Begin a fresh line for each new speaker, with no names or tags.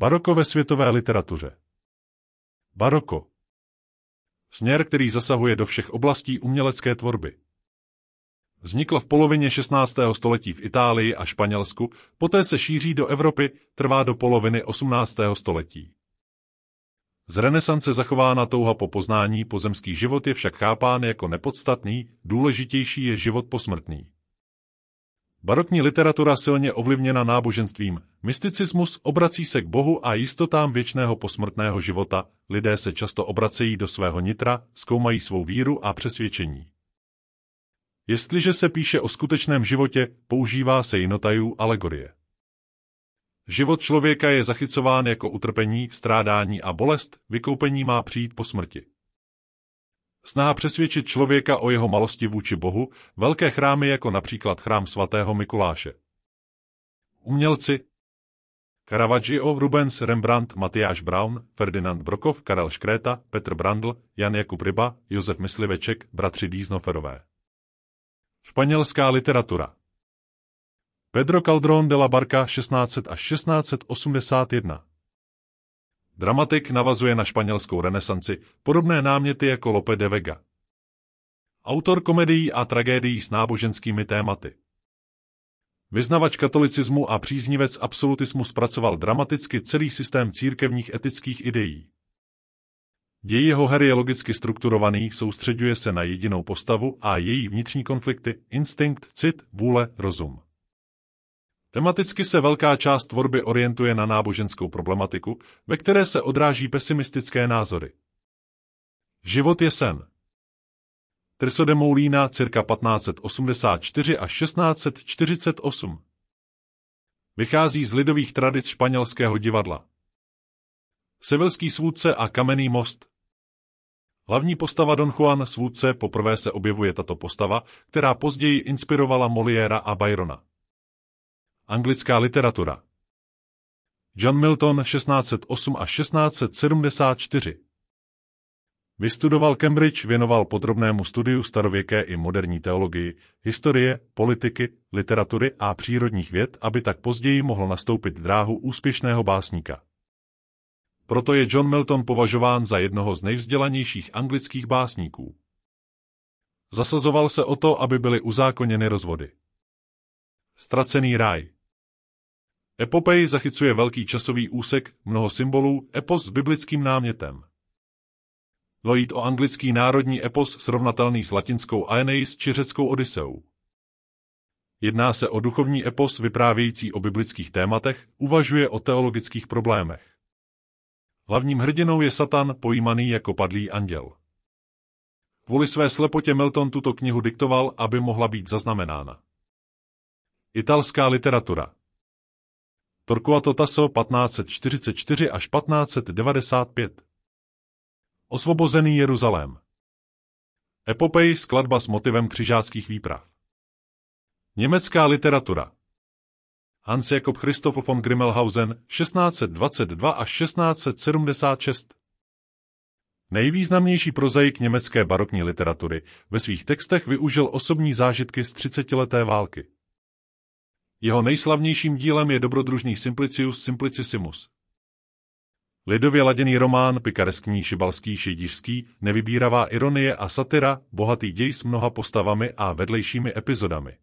Baroko ve světové literatuře. Baroko. Směr, který zasahuje do všech oblastí umělecké tvorby. Vznikla v polovině 16. století v Itálii a Španělsku, poté se šíří do Evropy, trvá do poloviny 18. století. Z renesance zachována touha po poznání pozemský život je však chápán jako nepodstatný, důležitější je život posmrtný. Barokní literatura silně ovlivněna náboženstvím, mysticismus obrací se k Bohu a jistotám věčného posmrtného života, lidé se často obracejí do svého nitra, zkoumají svou víru a přesvědčení. Jestliže se píše o skutečném životě, používá se jinotajů alegorie. Život člověka je zachycován jako utrpení, strádání a bolest, vykoupení má přijít po smrti. Snaha přesvědčit člověka o jeho malosti vůči Bohu, velké chrámy jako například chrám svatého Mikuláše. Umělci Caravaggio, Rubens, Rembrandt, Matyáš Braun, Ferdinand Brokov, Karel Škréta, Petr Brandl, Jan Jakub Ryba, Josef Mysliveček, bratři Dýznoferové. Španělská literatura Pedro Caldrón de la Barca 1600 až 1681 Dramatik navazuje na španělskou renesanci, podobné náměty jako Lope de Vega. Autor komedií a tragédií s náboženskými tématy. Vyznavač katolicismu a příznivec absolutismu zpracoval dramaticky celý systém církevních etických ideí. Děj jeho her je logicky strukturovaný, soustředuje se na jedinou postavu a její vnitřní konflikty, instinkt, cit, vůle, rozum. Tematicky se velká část tvorby orientuje na náboženskou problematiku, ve které se odráží pesimistické názory. Život je sen. Trso de Moulina cirka 1584 až 1648. Vychází z lidových tradic španělského divadla. Sevilský svůdce a kamenný most. Hlavní postava Don Juan svůdce poprvé se objevuje tato postava, která později inspirovala Moliéra a Byrona. Anglická literatura John Milton 1608 až 1674 Vystudoval Cambridge, věnoval podrobnému studiu starověké i moderní teologii, historie, politiky, literatury a přírodních věd, aby tak později mohl nastoupit dráhu úspěšného básníka. Proto je John Milton považován za jednoho z nejvzdělanějších anglických básníků. Zasazoval se o to, aby byly uzákoněny rozvody. Ztracený ráj Epopej zachycuje velký časový úsek, mnoho symbolů, epos s biblickým námětem. Lojít o anglický národní epos srovnatelný s latinskou Aeneis či řeckou Odyseou. Jedná se o duchovní epos vyprávějící o biblických tématech, uvažuje o teologických problémech. Hlavním hrdinou je Satan, pojímaný jako padlý anděl. Kvůli své slepotě Milton tuto knihu diktoval, aby mohla být zaznamenána. Italská literatura Torquato Tasso 1544 až 1595 Osvobozený Jeruzalém. Epopej skladba s motivem křižáckých výprav. Německá literatura. Hans Jakob Christoph von Grimmelhausen 1622 až 1676 Nejvýznamnější prozaik německé barokní literatury. Ve svých textech využil osobní zážitky z třicetileté války. Jeho nejslavnějším dílem je dobrodružný Simplicius Simplicissimus. Lidově laděný román, pikareskní, šibalský, šidířský, nevybíravá ironie a satira, bohatý děj s mnoha postavami a vedlejšími epizodami.